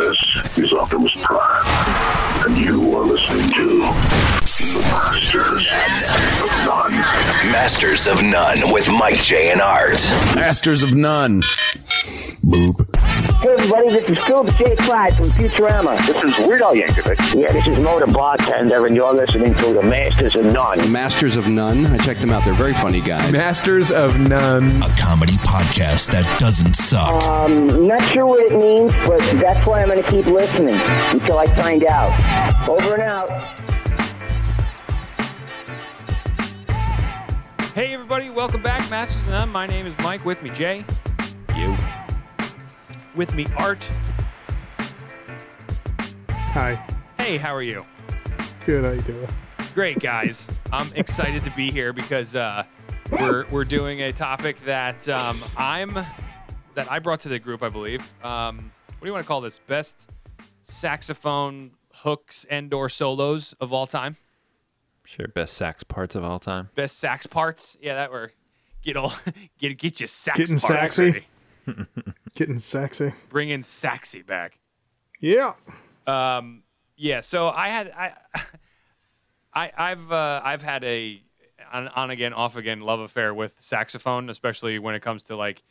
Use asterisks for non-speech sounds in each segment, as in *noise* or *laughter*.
This is Optimus Prime, and you are listening to the Masters of None. Masters of None with Mike J and Art. Masters of None. Boop. Hey everybody, this is Philip J. Clyde from Futurama. This is Weird Al Yankovic. Yeah, this is Moe the Bartender, and you're listening to the Masters of None. Masters of None. I checked them out. They're very funny guys. Masters of None. A comedy podcast that doesn't suck. I'm not sure what it means, but that's why I'm going to keep listening until I find out. Over and out. Hey everybody, welcome back, Masters of None. My name is Mike. With me, Jay. You. With me, Art. Hi. Hey, how are you? Good, how you doing? Great, guys. I'm excited to be here because uh, we're we're doing a topic that um, I'm that I brought to the group, I believe. Um, what do you want to call this? Best saxophone hooks and/or solos of all time. Sure, best sax parts of all time. Best sax parts. Yeah, that were get all *laughs* get get your sax Getting parts saxy? *laughs* Getting sexy. Bring in saxy back. Yeah. Um, yeah. So I had I, *laughs* I I've uh, I've had a on, on again off again love affair with saxophone, especially when it comes to like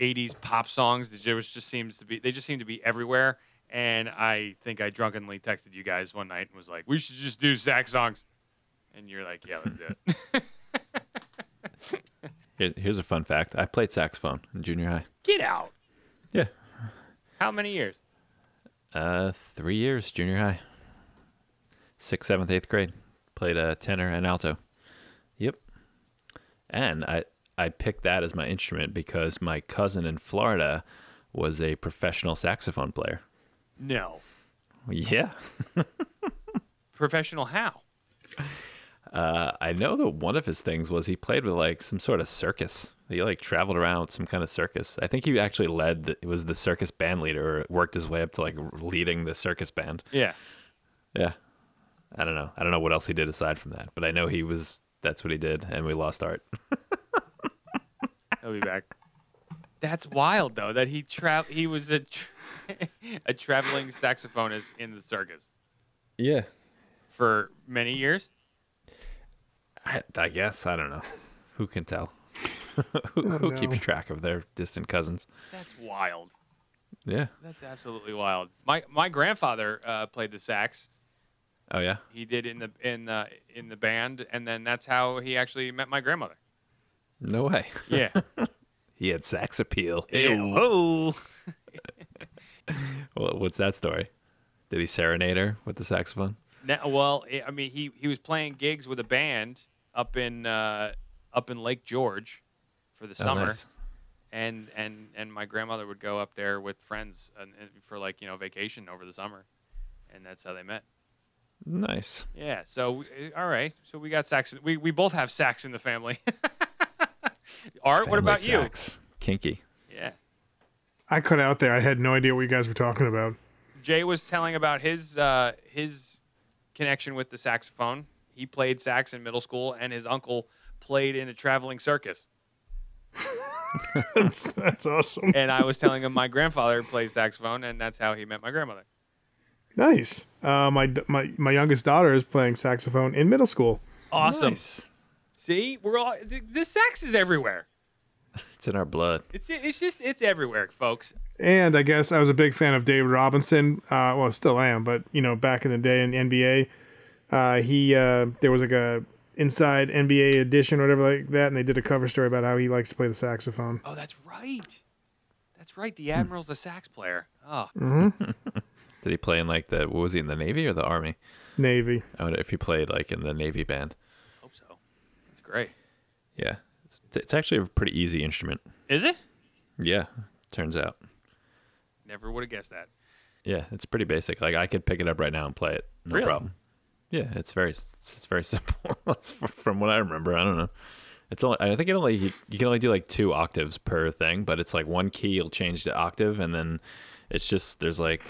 '80s pop songs. That just just seems to be they just seem to be everywhere. And I think I drunkenly texted you guys one night and was like, "We should just do sax songs," and you're like, "Yeah, let's do it." *laughs* Here- Here's a fun fact: I played saxophone in junior high. Get out. Yeah, How many years? uh, three years junior high. Sixth, seventh, eighth grade. Played a tenor and alto. Yep. And I I picked that as my instrument because my cousin in Florida was a professional saxophone player. No. Yeah. *laughs* Professional how? Uh, I know that one of his things was he played with like some sort of circus. He like traveled around with some kind of circus. I think he actually led. The, it was the circus band leader, or worked his way up to like leading the circus band. Yeah. Yeah, I don't know. I don't know what else he did aside from that, but I know he was. That's what he did, and we lost art. He'll be back. That's wild though that he tra- he was a tra- *laughs* a traveling saxophonist in the circus Yeah, for many years. I, I guess I don't know. Who can tell? *laughs* who who no. keeps track of their distant cousins? That's wild. Yeah. That's absolutely wild. My my grandfather uh, played the sax. Oh yeah. He did in the in the in the band, and then that's how he actually met my grandmother. No way. Yeah. *laughs* He had sax appeal. yeah. Whoa. *laughs* Well, what's that story? Did he serenade her with the saxophone? Now, well, I- I mean, he he was playing gigs with a band up in uh, up in Lake George for the Oh, summer. nice. and and and my grandmother would go up there with friends and, and for like you know vacation over the summer, and that's how they met. Nice. Yeah. So we- all right. So we got sax. We we both have sax in the family. *laughs* Art. what Family about you? Kinky. Yeah. I cut out there. I had no idea what you guys were talking about. Jay was telling about his uh, his connection with the saxophone. He played sax in middle school, and his uncle played in a traveling circus. *laughs* That's, that's awesome. And I was telling him my grandfather plays saxophone, and that's how he met my grandmother. Nice. Uh, my, my my youngest daughter is playing saxophone in middle school. Awesome. Nice. See, we're all th- the sax is everywhere. It's in our blood. It's it's just it's everywhere, folks. And I guess I was a big fan of David Robinson. Uh, well, still am, but you know, back in the day in the NBA, uh, he uh, there was like a inside NBA edition or whatever like that, and they did a cover story about how he likes to play the saxophone. Oh, that's right. That's right. The admiral's a sax player. Oh, *laughs* Did he play in like the what was he in the Navy or the Army? Navy. I wonder if he played like in the Navy band. hope so. That's great. Yeah. It's, it's actually a pretty easy instrument. Is it? Yeah. Turns out. Never would have guessed that. Yeah, it's pretty basic. Like I could pick it up right now and play it. No Really? problem. Yeah, it's very it's very *laughs* simple. That's from what I remember. I don't know. It's only I think it only you, you can only do like two octaves per thing, but it's like one key you'll change the octave and then it's just there's like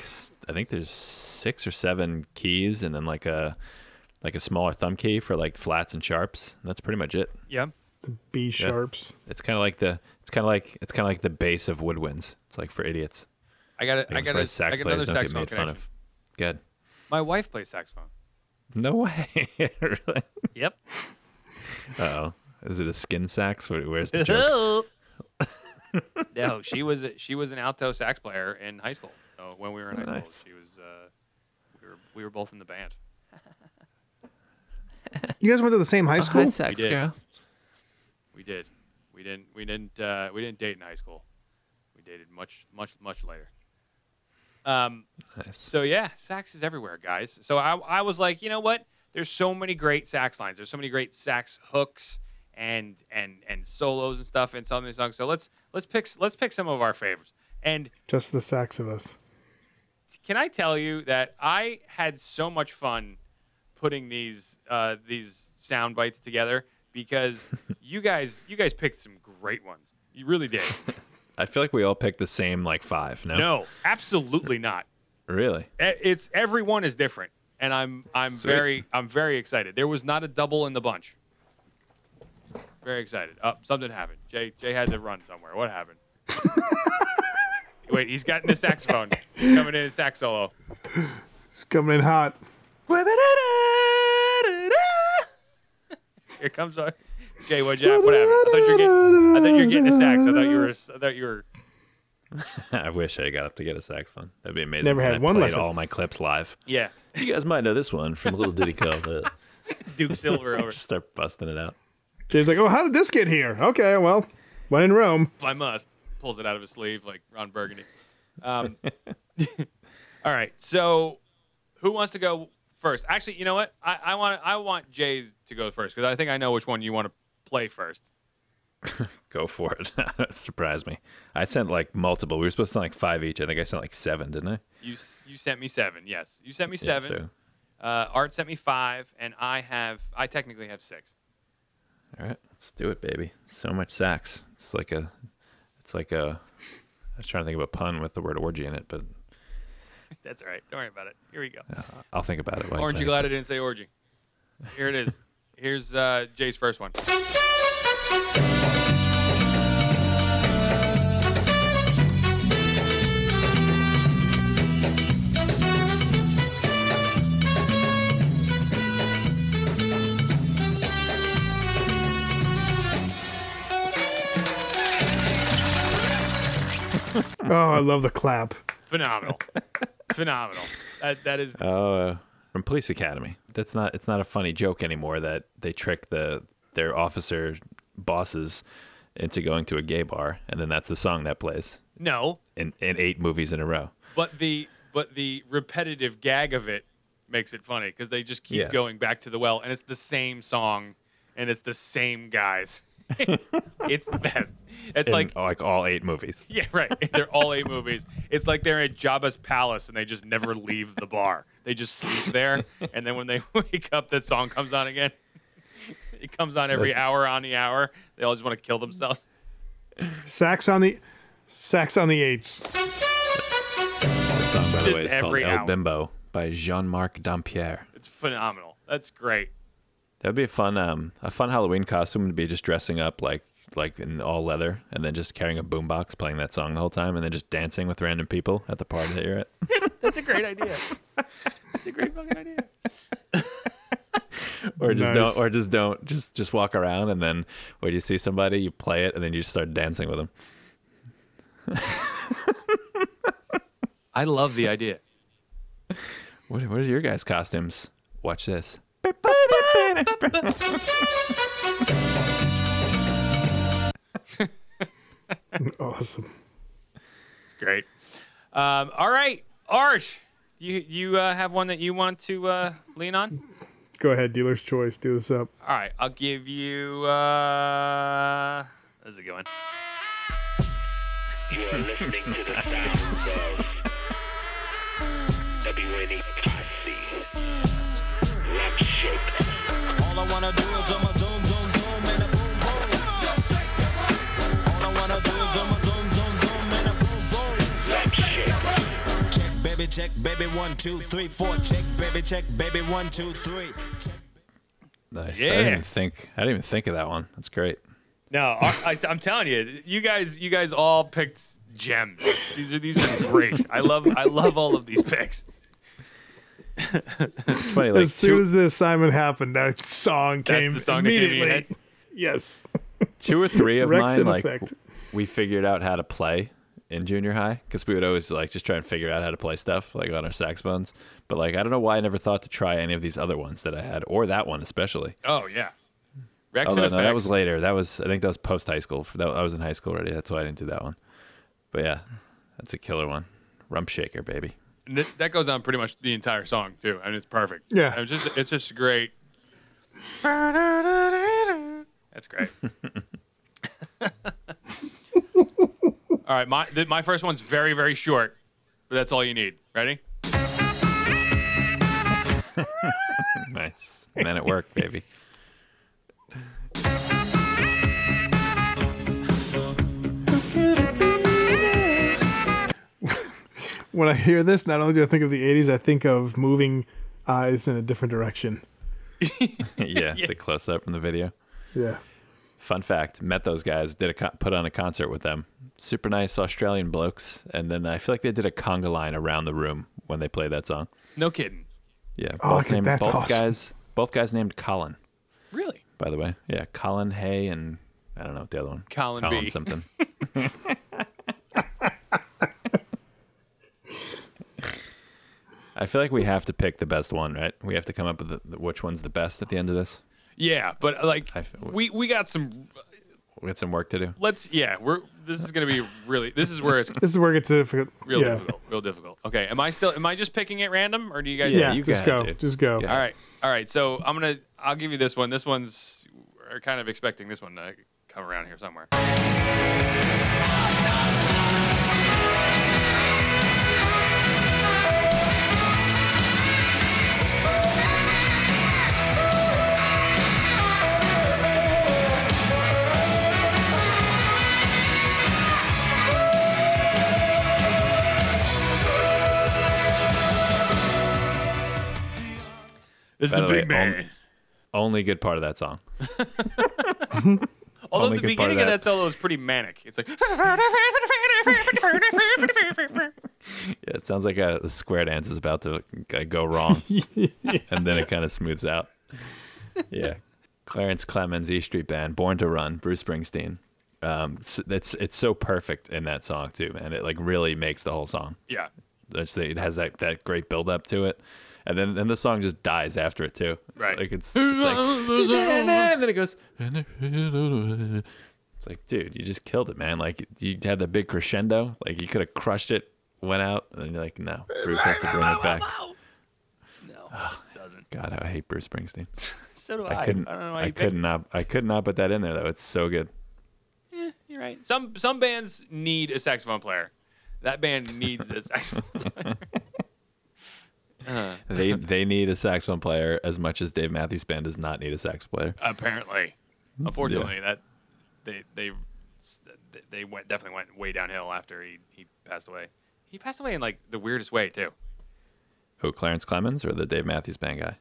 I think there's six or seven keys and then like a like a smaller thumb key for like flats and sharps. That's pretty much it. Yeah. B sharps. It's kind of like the it's kind of like it's kind of like the base of woodwinds. It's like for idiots. I got I'm I got surprised a, I sax got another players get saxophone made fun of. Good. My wife plays saxophone. No way. *laughs* really? Yep. Oh, is it a skin sax? Where- Where's the *laughs* joke? *laughs* no, she was she was an alto sax player in high school. So when we were in high Nice. school, she was uh, we were we were both in the band. You guys went to the same high school? sax We did. We did. We didn't we didn't uh, we didn't date in high school. We dated much much much later. Um, Nice. So yeah, sax is everywhere, guys. So I, I was like, you know what? There's so many great sax lines. There's so many great sax hooks and and and solos and stuff in some of these songs. So let's let's pick let's pick some of our favorites. And Just the sax of us. can I tell you that I had so much fun putting these uh, these sound bites together because *laughs* you guys you guys picked some great ones. You really did. I feel like we all picked the same like five. No. No, absolutely not. Really? It's everyone is different and i'm i'm Sweet. very i'm very excited there was not a double in the bunch very excited oh something happened jay jay had to run somewhere what happened *laughs* wait he's got in his saxophone he's coming in a sax solo It's coming in hot. here comes our jay what'd you what happened i thought you were getting i thought you were getting a sax i thought you were i thought you were *laughs* I wish I got up to get a saxophone. That'd be amazing. Never had I one played lesson. all my clips live. yeah You guys might know this one from a little ditty called. Uh, duke silver *laughs* over just start busting it out. Jay's like, oh, how did this get here? Okay, well, when in Rome. if I must. Pulls it out of his sleeve like Ron Burgundy. Um, *laughs* all right, so who wants to go first? Actually, you know what? I, I want I want Jay's to go first because I think I know which one you want to play first. *laughs* Go for it. *laughs* Surprise me. I sent like multiple. We were supposed to send like five each. I think I sent like seven, didn't I? You you sent me seven. Yes, you sent me Yeah, seven. so- Uh, Art sent me five, and I have I technically have six. all right, let's do it, baby. So much sax. It's like a. It's like a. I was trying to think of a pun with the word orgy in it, but *laughs* That's all right. Don't worry about it. Here we go. I'll think about it. Aren't you glad I didn't say orgy? Here it is. Here's uh, Jay's first one. Oh, I love the clap. Phenomenal. Phenomenal. That that is Oh, uh, from Police Academy. That's not. It's not a funny joke anymore that they trick the their officer bosses into going to a gay bar, and then that's the song that plays no, in, in eight movies in a row. but the but the repetitive gag of it makes it funny because they just keep Yes. going back to the well, and it's the same song, and it's the same guys. *laughs* it's the best. It's In, like like all eight movies. *laughs* yeah, right. They're all eight movies. It's like they're at Jabba's palace and they just never leave the bar. They just sleep there, and then when they *laughs* wake up, that song comes on again. It comes on every hour on the hour. They all just want to kill themselves. Sax on the sax on the eights. The song, by the Just way, is called every El hour. Bimbo by Jean-Marc Dampierre. It's phenomenal. That's great. That'd be a fun, um, a fun Halloween costume to be just dressing up like, like in all leather, and then just carrying a boombox, playing that song the whole time, and then just dancing with random people at the party that you're at. That's a great idea. *laughs* That's a great fucking idea. *laughs* *laughs* or just Nice. don't, or just don't, just just walk around, and then when you see somebody, you play it, and then you just start dancing with them. I love the idea. *laughs* What, what are your guys' costumes? Watch this. *laughs* Awesome. It's great. Um, all right, Arsh, you you uh, have one that you want to uh, lean on? Go ahead, dealer's choice. Do this up. All right, I'll give you. Uh, how's it going? You are listening to the sounds of WNE Posse. Rock Shake. All I wanna do is I'ma zoom, zoom, zoom, baby, check, baby, one, two, three, four. Check, baby, check, baby, one, two, three. Nice. I didn't even think. I didn't even think of that one. That's great. No, I, I, I'm telling you, you guys, you guys all picked gems. These are these are great. I love I love all of these picks. It's funny, like as soon two, as the assignment happened, that song That's came the song that came immediately. Yes. two or three of Rex mine, like effect. we figured out how to play in junior high because we would always like just try and figure out how to play stuff like on our saxophones. But like I don't know why I never thought to try any of these other ones that I had or that one especially. Oh yeah. Rex Although and no, effect. that was later. That was I think that was post high school. That I was in high school already. That's why I didn't do that one. But yeah, that's a killer one. Rump shaker, baby. And th- that goes on pretty much the entire song too, and it's perfect. Yeah. it's just it's just great. *laughs* That's great. *laughs* *laughs* all right, my th- my first one's very very short, but that's all you need. Ready? *laughs* Nice. Men at work, baby. *laughs* When I hear this, not only do I think of the 80s, I think of moving eyes in a different direction. *laughs* yeah, the close up from the video. Yeah. Fun fact: met those guys, did a co- put on a concert with them. Super nice Australian blokes, and then I feel like they did a conga line around the room when they played that song. No kidding. Yeah, Oh, both okay, named that's both awesome. guys. Both guys named Colin. Really? By the way, yeah, Colin Hay and I don't know the other one. Colin Colin B. something. *laughs* I feel like we have to pick the best one, right? We have to come up with the, the, which one's the best at the end of this. Yeah, but uh, like I f- we we got some. We got some work to do. Let's yeah. We're this is gonna be really. This is where it's *laughs* This is where it gets difficult. real yeah. difficult. Real difficult. Okay. Am I still? Am I just picking at random, or do you guys? Yeah, you just got it, go. Just go. Yeah. All right. All right. So I'm gonna. I'll give you this one. This one's. We're kind of expecting this one to come around here somewhere. This is a the way, big man. on- Only good part of that song. *laughs* Although only the good part beginning of of that- that solo is pretty manic. It's like. *laughs* Yeah, it sounds like a, a square dance is about to uh, go wrong, *laughs* and then it kind of smooths out. Yeah, Clarence Clemons, E Street Band, Born to Run, Bruce Springsteen. Um, s- it's it's so perfect in that song too, man. It like really makes the whole song. yeah. It's, it has that, that great build up to it, and then then the song just dies after it too. Right. Like it's, it's like and *laughs* *laughs* then it goes. *laughs* It's like, dude, you just killed it, man. Like you had the big crescendo. Like you could have crushed it, went out, and then you're like, no, Bruce has to bring it back. No, *sighs* doesn't. God, I hate Bruce Springsteen. So do I. I couldn't. I don't know why I you could not. I could not put that in there though. It's so good. Yeah, You're right. Some some bands need a saxophone player. That band needs a saxophone player. They they need a saxophone player as much as Dave Matthews Band does not need a sax player. Apparently, unfortunately, that they they they went definitely went way downhill after he he passed away. He passed away in like the weirdest way too. Who, Clarence Clemons or the Dave Matthews Band guy?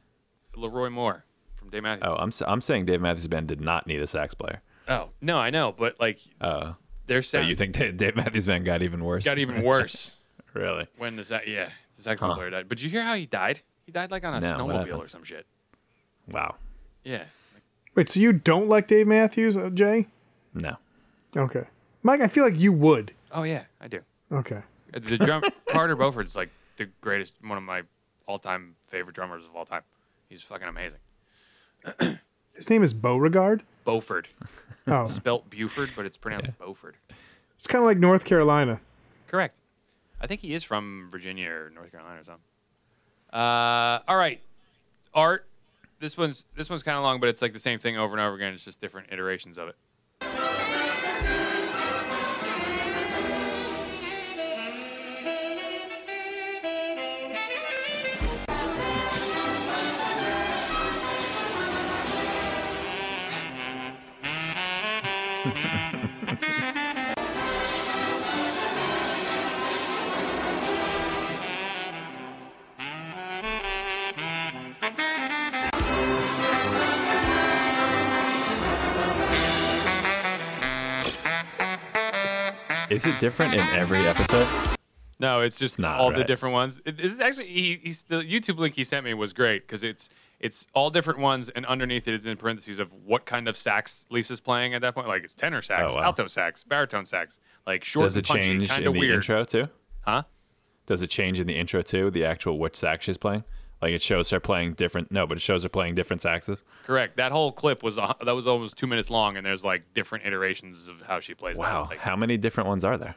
LeRoi Moore from Dave Matthews. Oh, I'm I'm saying Dave Matthews Band did not need a sax player. Oh, no, I know, but like Uh, their so sound you think *laughs* Dave, Matthews Band got even worse? got even worse *laughs* really? when the sa- yeah the saxophone Huh. player died. But did you hear how he died? He died like on a No, snowmobile or some shit. Wow. Yeah. Wait, so you don't like Dave Matthews, uh, Jay? No. Okay. Mike, I feel like you would. Oh yeah, I do. Okay. The drum *laughs* Carter Beauford's like the greatest, one of my all-time favorite drummers of all time. He's fucking amazing. *clears throat* His name is Beauregard. Beauford, Oh, spelt Buford, but it's pronounced Beauford. it's kind of like North Carolina. Correct. I think he is from Virginia or North Carolina or something. Uh, all right, art. This one's this one's kind of long, but it's like the same thing over and over again. It's just different iterations of it. *laughs* Is it different in every episode? No, it's just Not all the right. different ones. It, this is actually he, he's the YouTube link he sent me was great because it's it's all different ones, and underneath it is in parentheses of what kind of sax Lisa's playing at that point. Like it's tenor sax, Oh, wow. alto sax, baritone sax, like short Does it punchy, change kind in of the weird, intro too? huh? Does it change in the intro too? The actual which sax she's playing? Like it shows her playing different. No, but it shows her playing different saxes. Correct. That whole clip was uh, that was almost two minutes long, and there's like different iterations of how she plays Wow. that. Like, How many different ones are there?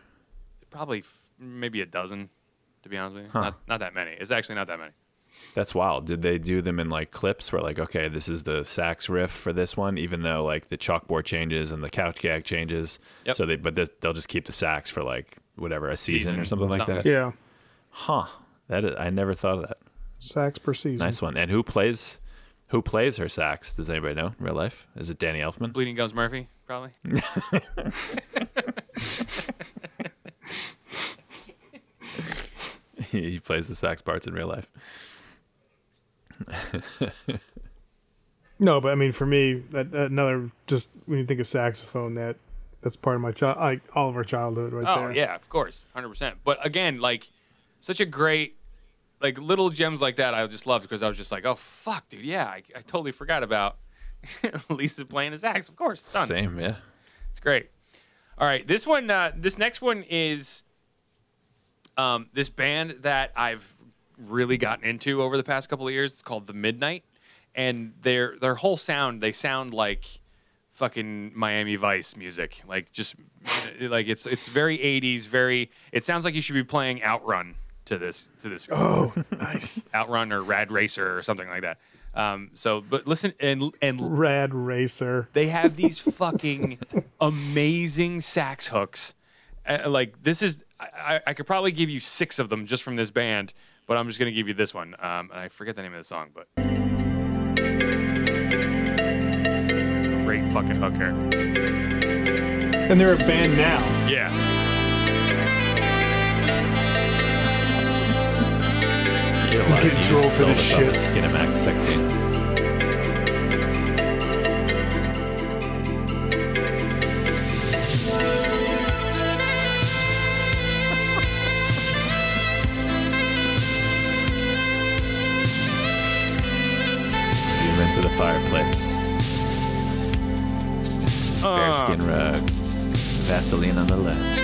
probably f- maybe a dozen, to be honest with you. Not not that many. It's actually not that many. That's wild. Did they do them in like clips where like, okay, this is the sax riff for this one, even though like the chalkboard changes and the couch gag changes. Yep. So they, but this, they'll just keep the sax for like whatever a season, Season, or something like that. Yeah. Huh. That is, I never thought of that. Sax per season. Nice one. And who plays? Who plays her sax? Does anybody know in real life? Is it Danny Elfman? Bleeding Gums Murphy, probably. *laughs* he plays the sax parts in real life. *laughs* No, but I mean, for me, that, that another just when you think of saxophone, that that's part of my child, like all of our childhood, right Oh there. yeah, of course, hundred percent. But again, like such a great, like little gems like that, I just loved because I was just like, oh fuck, dude, yeah, I, I totally forgot about *laughs* Lisa playing the sax. Of course, done. Same, yeah. It's great. All right, this one, uh, this next one is um, this band that I've really gotten into over the past couple of years. It's called The Midnight, and their their whole sound they sound like fucking Miami Vice music, like just like it's it's very '80s, very. It sounds like you should be playing Outrun to this to this Oh, *laughs* nice. Outrun or Rad Racer or something like that. Um, so, but listen and and Rad racer. they have these fucking amazing sax hooks. Uh, like this is, I, I- could probably give you six of them just from this band, but I'm just gonna give you this one. Um, and I forget the name of the song, but great fucking hook here. And they're a band now. Yeah, get a lot Get of trolled use for all this the shit. Skinemax sexy. Zoom into the fireplace. Bearskin ah. rug. Vaseline on the left.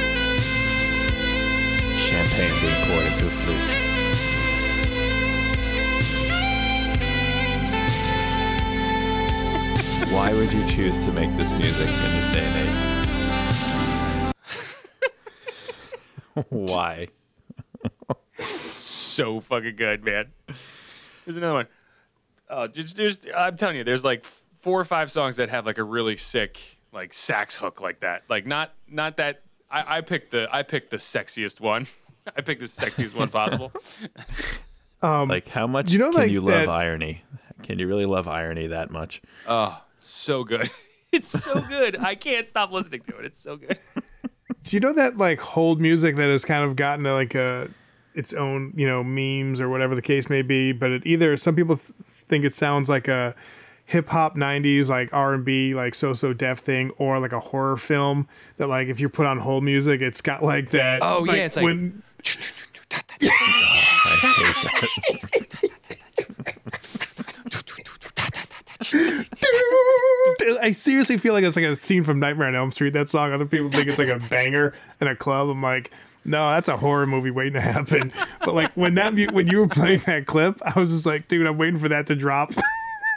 To make this music in this day and age? *laughs* Why? so fucking good, man. There's another one. Uh, oh, just there's. I'm telling you, there's like four or five songs that have like a really sick like sax hook like that. Like not not that. I, I picked the I picked the sexiest one. *laughs* I picked the sexiest one possible. *laughs* Um, like, how much you know, can like, you love that- irony? Can you really love irony that much? Oh, so good. It's so good. I can't stop listening to it. It's so good. Do you know that like hold music that has kind of gotten to like a its own you know memes or whatever the case may be? But it either some people th- think it sounds like a hip hop '90s like R and B like so so deaf thing, or like a horror film that like if you put on hold music, it's got like that. Oh, yeah, it's like- when I hate that. I seriously feel like it's like a scene from Nightmare on Elm Street. That song. Other people think it's like a *laughs* banger in a club. I'm like, no, that's a horror movie waiting to happen. But like when that when you were playing that clip, I was just like, dude, I'm waiting for that to drop.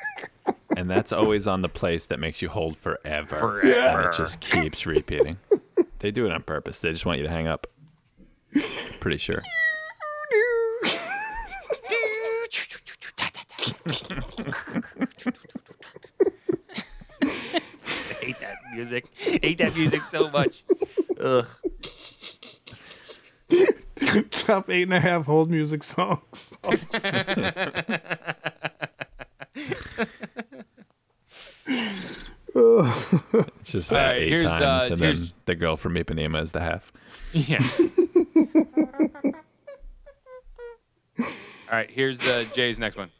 *laughs* and that's always on the place that makes you hold forever. Forever. And it just keeps repeating. They do it on purpose. They just want you to hang up. Pretty sure. *laughs* I *laughs* hate that music. I hate that music so much. Ugh. Top eight and a half hold music songs. It's just that right, eight here's, times, uh, and here's- then the girl from Ipanema is the half. Yeah. *laughs* All right, here's uh, Jay's next one.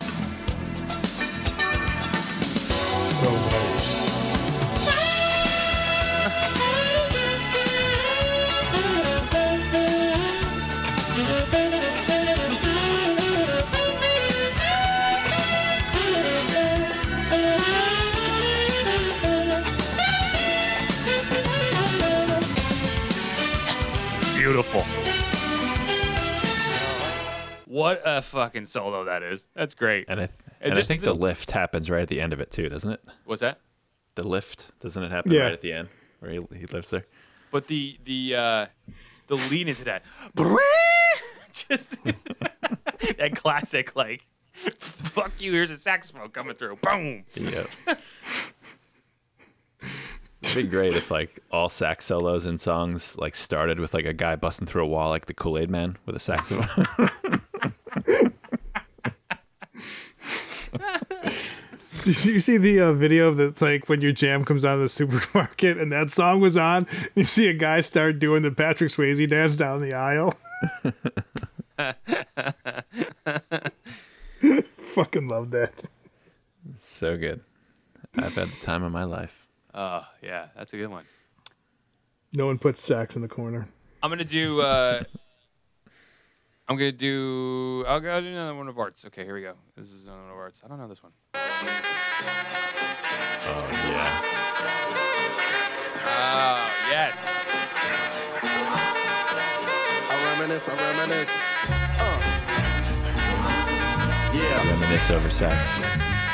What a fucking solo that is. That's great. And I th- And and I think the- the lift happens right at the end of it too, doesn't it? What's that? The lift doesn't it happen Yeah. right at the end where he, he lives there? But the the uh the lead into that *laughs* just *laughs* that classic like fuck you, here's a saxophone coming through. Boom. Yeah. *laughs* It'd be great if like all sax solos in songs like started with like a guy busting through a wall like the Kool Aid Man with a saxophone. Did you see the uh, video that's like when your jam comes out of the supermarket and that song was on? You see a guy start doing the Patrick Swayze dance down the aisle. *laughs* Fucking love that. so good. I've had the time of my life. Oh, yeah, that's a good one. No one puts sax in the corner. I'm gonna do uh I'm gonna do I'll go do another one of arts. Okay, here we go. This is another one of arts. I don't know this one. Oh yes. I reminisce, I reminisce. Uh. Yeah. Reminisce over sax.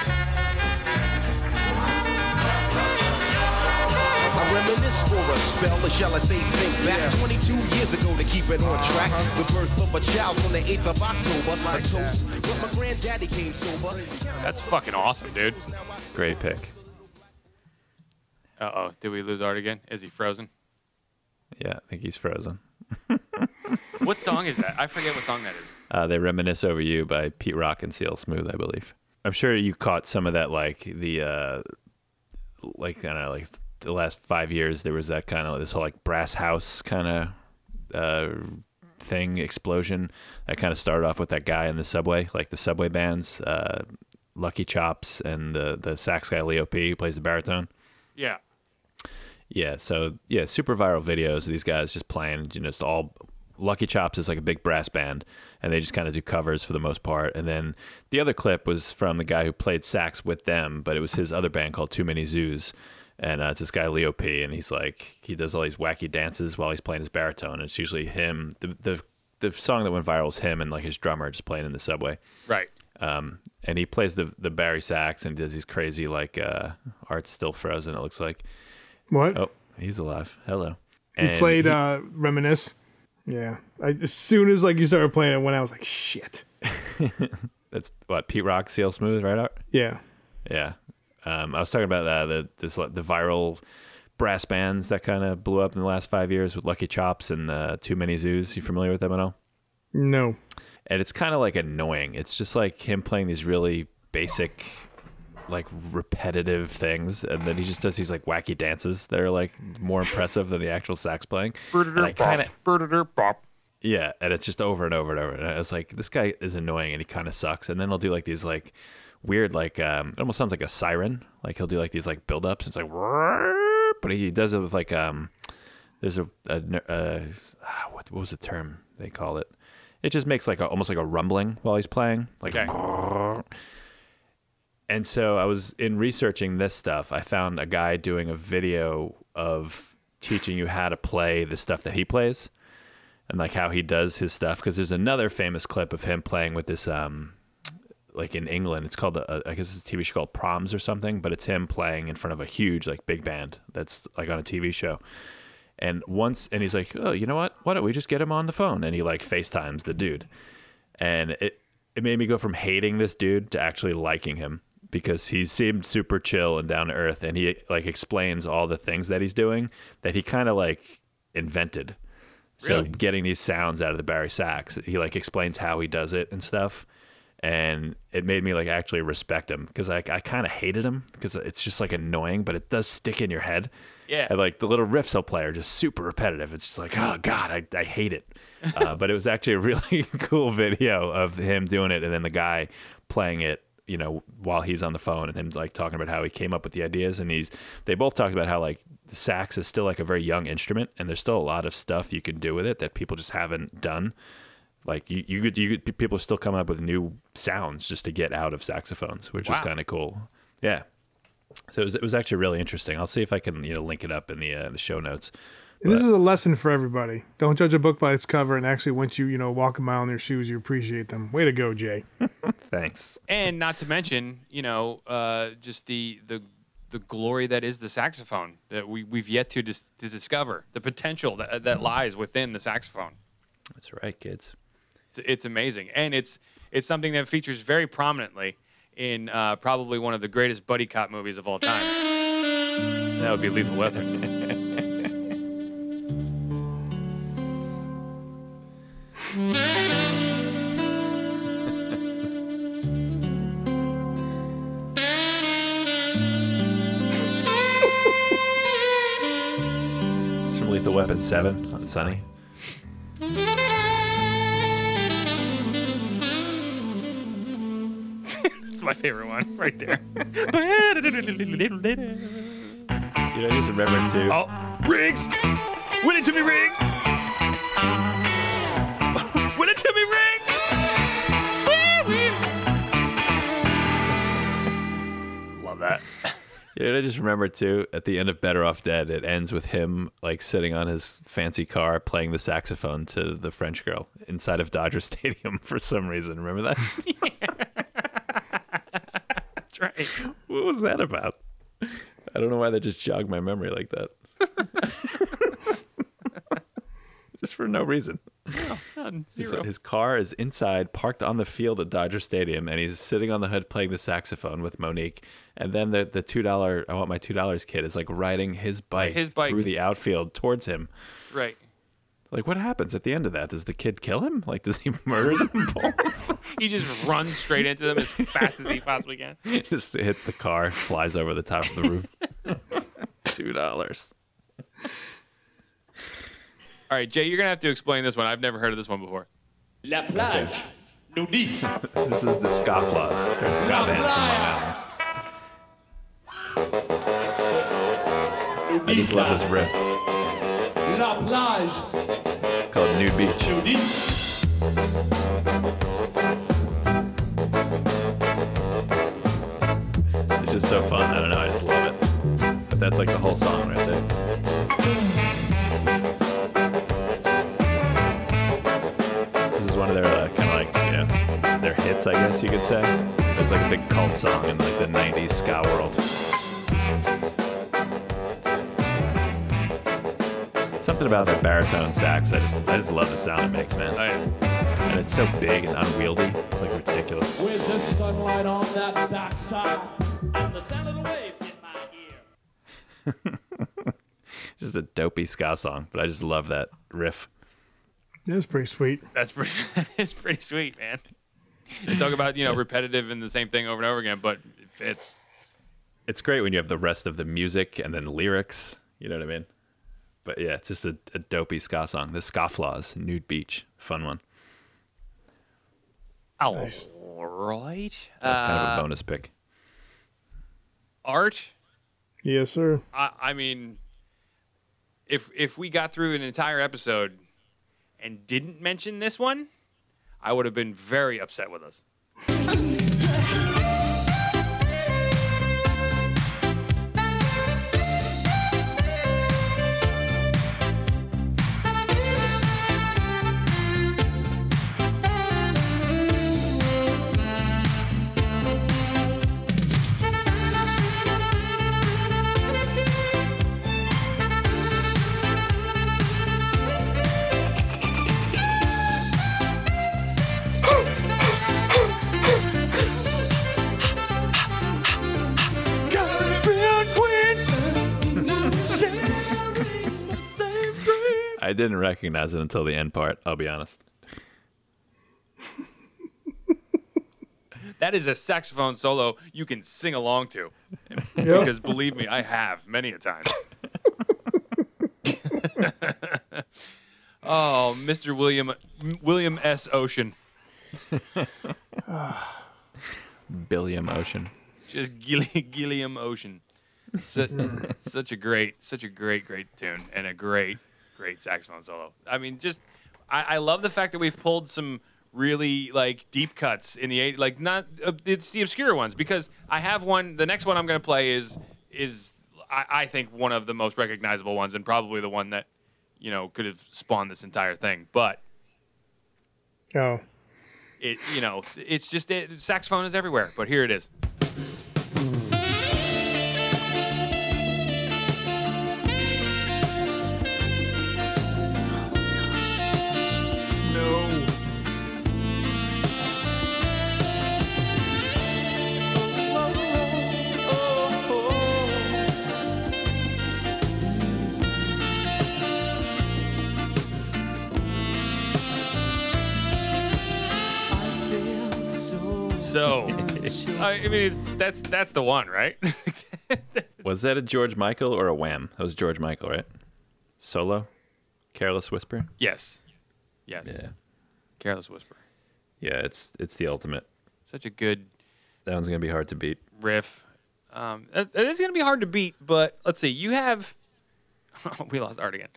Reminisce for a spell, or shall I say think back 22 years ago to keep it on track. The birth of a child on the 8th of October. a toast, when my granddaddy came sober. That's fucking awesome, dude. Great pick. Uh oh. Did we lose Art again? Is he frozen? Yeah, I think he's frozen. *laughs* What song is that? I forget what song that is. Uh, they reminisce over you by Pete Rock and CL Smooth, I believe. I'm sure you caught some of that, like the, uh, like I don't know, like the last five years. There was that kind of this whole like brass house kind of uh, thing explosion that kind of started off with that guy in the subway, like the subway bands, uh, Lucky Chops, and the the sax guy Leo P who plays the baritone. Yeah. Yeah, so yeah, super viral videos of these guys just playing, you know, it's all Lucky Chops is like a big brass band and they just kind of do covers for the most part. And then the other clip was from the guy who played sax with them, but it was his other band called Too Many Zoos. And uh, it's this guy Leo P, and he's like he does all these wacky dances while he's playing his baritone. And it's usually him. The the the song that went viral is him and like his drummer just playing in the subway. Right. Um, and he plays the the bari sax and does these crazy like uh, art's still frozen. It looks like. What? Oh, he's alive. Hello. He And played he- uh, Reminisce? Yeah. I, as soon as like you started playing it, when I was like, shit. *laughs* that's what Pete Rock, CL Smooth, right? Art? Yeah. Yeah. Um, I was talking about uh, the this like, the viral brass bands that kind of blew up in the last five years with Lucky Chops and uh, Too Many Zoos. You familiar with them at all? No. And it's kind of like annoying. It's just like him playing these really basic, like repetitive things, and then he just does these like wacky dances that are like more impressive than the actual sax playing. And kind of Yeah, and it's just over and over and over. And I was like, this guy is annoying and he kind of sucks. And then he'll do like these like weird, like um, it almost sounds like a siren. Like he'll do like these like build ups. It's like, but he does it with like um, there's a, a, uh, ah, what, what was the term they call it? It just makes like a, almost like a rumbling while he's playing, like. Okay. And so I was in researching this stuff. I found a guy doing a video of teaching you how to play the stuff that he plays and like how he does his stuff because there's another famous clip of him playing with this um like in England it's called a, I guess it's a TV show called Proms or something but it's him playing in front of a huge like big band that's like on a TV show. And once and he's like oh you know what? Why don't we just get him on the phone? And he like FaceTimes the dude. And it it made me go from hating this dude to actually liking him because he seemed super chill and down to earth and he like explains all the things that he's doing that he kind of like invented. So getting these sounds out of the bari sax he like explains how he does it and stuff and it made me like actually respect him because I, I kind of hated him because it's just like annoying but it does stick in your head Yeah. and like the little riffs he'll play are just super repetitive. It's just like, oh god, I, I hate it. *laughs* Uh, but it was actually a really *laughs* cool video of him doing it, and then the guy playing it, you know, while he's on the phone, and him like talking about how he came up with the ideas. And he's they both talked about how like the sax is still like a very young instrument, and there's still a lot of stuff you can do with it that people just haven't done. Like you, you could, you could, people still come up with new sounds just to get out of saxophones, which was Wow. kind of cool. Yeah. So it was, it was actually really interesting. I'll see if I can you know link it up in the uh, the show notes. And this is a lesson for everybody. Don't judge a book by its cover. And actually, once you you know walk a mile in their shoes, you appreciate them. Way to go, Jay. *laughs* Thanks. and not to mention, you know, uh, just the the the glory that is the saxophone that we we've yet to dis- to discover the potential that that lies within the saxophone. That's right, kids. It's, amazing, and it's it's something that features very prominently in uh, probably one of the greatest buddy cop movies of all time. That would be Lethal Weapon. Lethal Weapon 7 on Sunny. That's my favorite one *laughs* right there. You know, I just remember too. oh, Riggs, win it to me, Riggs. *laughs* win it to me, Riggs. Love that. You know, I just remember too. At the end of Better Off Dead, it ends with him like sitting on his fancy car playing the saxophone to the French girl inside of Dodger *laughs* Stadium for some reason. Remember that? That's right. what was that about? I don't know why that just jogged my memory like that. *laughs* just for no reason. None, So his car is inside, parked on the field at Dodger Stadium, and he's sitting on the hood playing the saxophone with Monique. And then the the two dollar I want my two dollars kid is like riding his bike, His bike. through the outfield towards him. Right. Like what happens at the end of that? Does the kid kill him? Like does he *laughs* murder them *laughs* both? He just runs straight into them as fast as he possibly can. *laughs* just hits the car, flies over the top of the roof. two dollars. All right, Jay, you're gonna have to explain this one. I've never heard of this one before. La plage nudiste. This is the Scofflaws. They're a ska band from Long Island. I just love this riff. La plage It's called Nude Beach. nudiste. It's just so fun. I don't know. I just love it. But that's like the whole song right there. This is one of their uh, kind of like you know their hits, I guess you could say. It's like a big cult song in like the '90s ska world. Something about the baritone sax. I just I just love the sound it makes, man. Oh, yeah. And it's so big and unwieldy. It's like ridiculous. With the sunlight on that backside. And the sound of the waves in my ear. *laughs* Just a dopey ska song, but I just love that riff. It was pretty sweet. That's pretty. *laughs* That is pretty sweet, man. They talk about you know repetitive and the same thing over and over again, but it fits. it's great when you have the rest of the music and then lyrics. You know what I mean? But yeah, it's just a, a dopey ska song. The Scofflaws, Nude Beach, fun one. All right. That's kind of Uh, a bonus pick. Art. Yes, sir. I, I mean, if if we got through an entire episode and didn't mention this one, I would have been very upset with us. *laughs* didn't recognize it until the end part, I'll be honest. That is a saxophone solo you can sing along to. Because believe me, I have many a time. *laughs* oh, Mr. William William S. Ocean. Billiam Ocean. Just Gill- Gilliam Ocean. Such, *laughs* such a great, such a great, great tune and a great, great saxophone solo. I mean, just I, I love the fact that we've pulled some really like deep cuts in the eight, like not uh, it's the obscure ones because I have one. The next one I'm going to play is is I, I think one of the most recognizable ones and probably the one that you know, could have spawned this entire thing. But Oh, it, you know, it's just it, saxophone is everywhere. But here it is. So, I mean, that's that's the one, right? *laughs* Was that a George Michael or a Wham? That was George Michael, right? Solo, Careless Whisper. yes, yes. Yeah, Careless Whisper. yeah. It's it's the ultimate. Such a good That one's gonna be hard to beat. riff. Um, it, it is going to be hard to beat, but let's see. You have *laughs* we lost art again.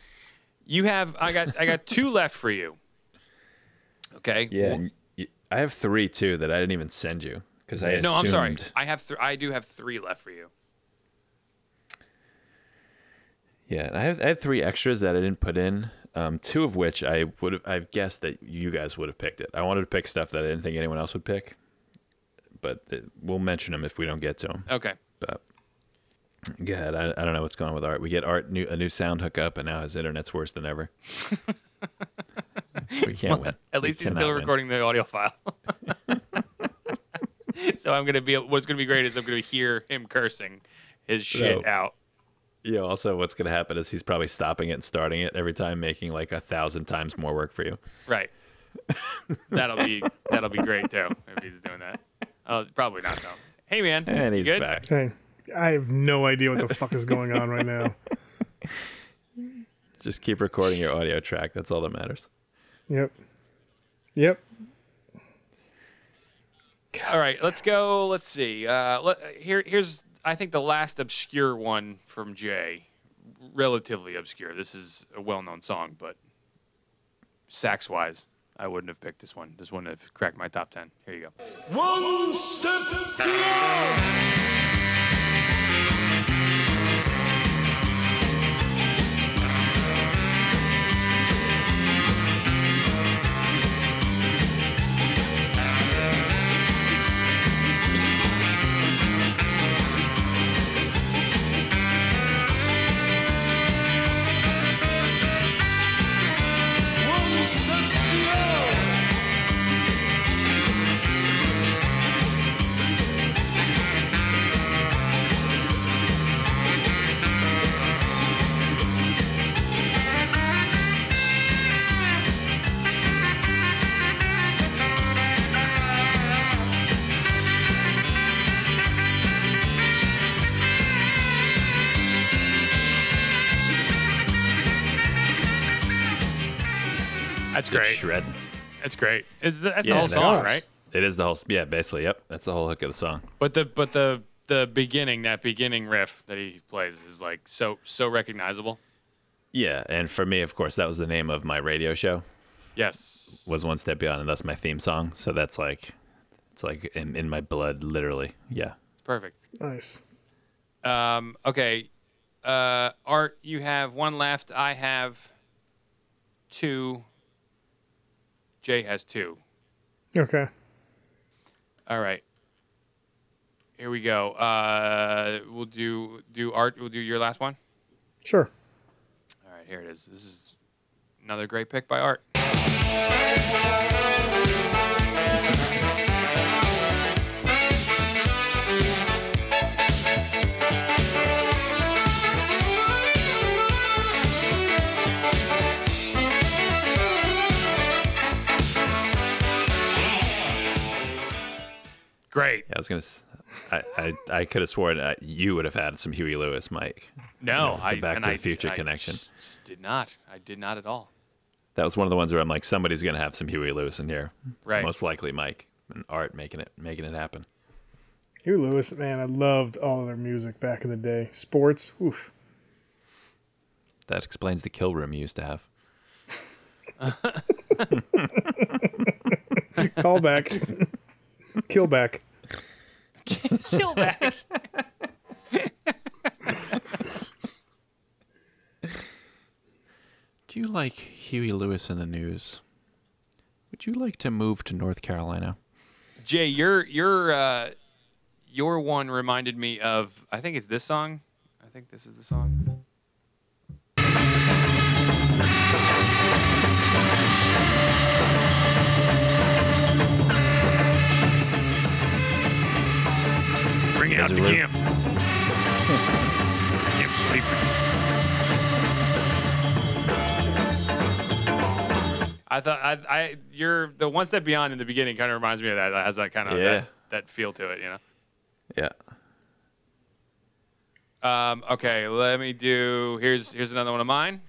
You have I got I got two *laughs* left for you. Okay. Yeah, and y- I have three too that I didn't even send you because I No, I'm sorry. I have th- I do have three left for you. Yeah, I have I had three extras that I didn't put in. Um, two of which I would have I've guessed that you guys would have picked it. I wanted to pick stuff that I didn't think anyone else would pick, but it, we'll mention them if we don't get to them. Okay. But go ahead. I, I don't know what's going on with Art. We get Art new, a new sound hookup, and now his internet's worse than ever. *laughs* we can't win. At We least he's cannot still win. recording the audio file. *laughs* so I'm gonna be. What's gonna be great is I'm gonna hear him cursing his shit No. out. Yeah. Also, what's going to happen is he's probably stopping it and starting it every time, making like a thousand times more work for you. Right. that'll be that'll be great too if he's doing that. Oh, probably not though. Hey man, And he's good? back. hey, I have no idea what the fuck is going on right now. *laughs* Just keep recording your audio track. That's all that matters. Yep. Yep. All right, let's go. Let's see. Uh, let, here, here's I think the last obscure one from Jay. Relatively obscure. This is a well-known song, but sax-wise, I wouldn't have picked this one. This wouldn't have cracked my top ten. Here you go. One step beyond. That's It's great. Shredding. That's great. Is the, that's the whole song, right? It is the whole. Yeah, basically. Yep. That's the whole hook of the song. But the but the the beginning, that beginning riff that he plays is like so so recognizable. Yeah, and for me, of course, that was the name of my radio show. Yes. Was one step beyond, and that's my theme song. So that's like, it's like in, in my blood, literally. Yeah. It's perfect. Nice. Um, okay. Uh, Art, you have one left. I have two. Jay has two. Okay. All right. Here we go. Uh, we'll do do Art. We'll do your last one. Sure. All right. Here it is. This is another great pick by Art. Great. Yeah, I was gonna. s- I I, I could have sworn uh, you would have had some Huey Lewis, Mike. No, the I Back to the I- Future I connection. Just, just did not. I did not at all. That was one of the ones where I'm like, somebody's gonna have some Huey Lewis in here. Right. Most likely Mike and Art making it making it happen. Huey Lewis, man, I loved all of their music back in the day. Sports, oof. That explains the kill room you used to have. *laughs* Call *laughs* back. Kill back. *laughs* Kill back. *laughs* Do you like Huey Lewis and the News? Would you like to move to North Carolina? Jay, your your uh, your one reminded me of. I think it's this song. I think this is the song. Out the it really- camp. Camp sleeping. I thought I, I you're the one step beyond in the beginning kind of reminds me of that. It has that kind of Yeah. that, that feel to it, you know. Yeah. Um, okay, let me do. Here's here's another one of mine.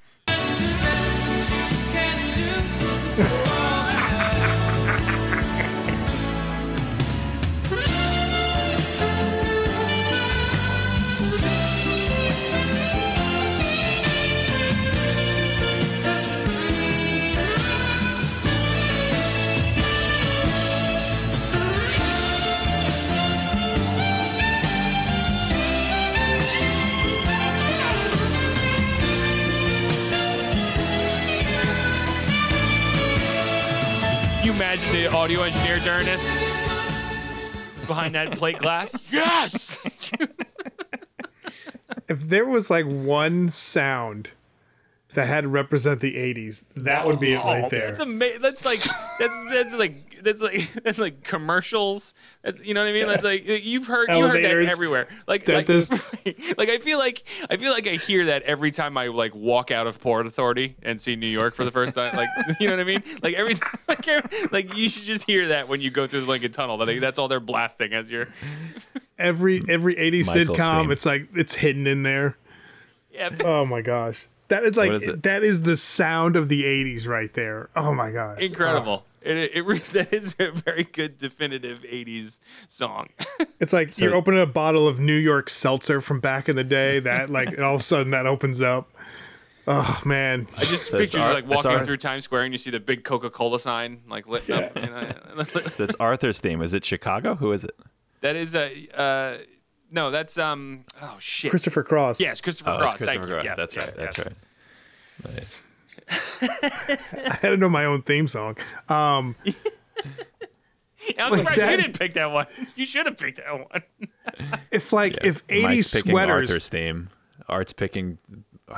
The audio engineer during this behind that plate glass? *laughs* Yes. If there was like one sound that had to represent the 80s, that would be it right oh, there. That's amazing. That's like that's that's like that's like *laughs* that's like commercials. That's you know what I mean. That's like you've heard you heard that everywhere. Like dentists. Like, *laughs* like I feel like I feel like I hear that every time I like walk out of Port Authority and see New York for the first time. Like *laughs* you know what I mean. Like every time like, every- like you should just hear that when you go through the Lincoln Tunnel. That that's all they're blasting as you're. Every every 80s Michael's sitcom, theme. it's like it's hidden in there. Yeah. Oh my gosh. That is like What is it? that is the sound of the 80s right there. Oh my god. Incredible. It, it, re- *laughs* that is a very good definitive 80s song. *laughs* It's like you're opening a bottle of New York seltzer from back in the day that like all of a sudden that opens up. Oh man. I just So picture you like walking Ar- through Times Square and you see the big Coca Cola sign like lit up. You *laughs* know? That's Arthur's theme. Is it Chicago? Who is it? that is a. Uh, no, that's um. Oh shit. Christopher Cross. Yes, Christopher Oh, Cross. it's Christopher Thank you. Cross. Yes, that's yes, right. That's right. Nice. *laughs* I had to know my own theme song. Um *laughs* I'm Like surprised that- you didn't pick that one. You should have picked that one. *laughs* if like if 80s Mike's picking sweaters Arthur's theme. Art's picking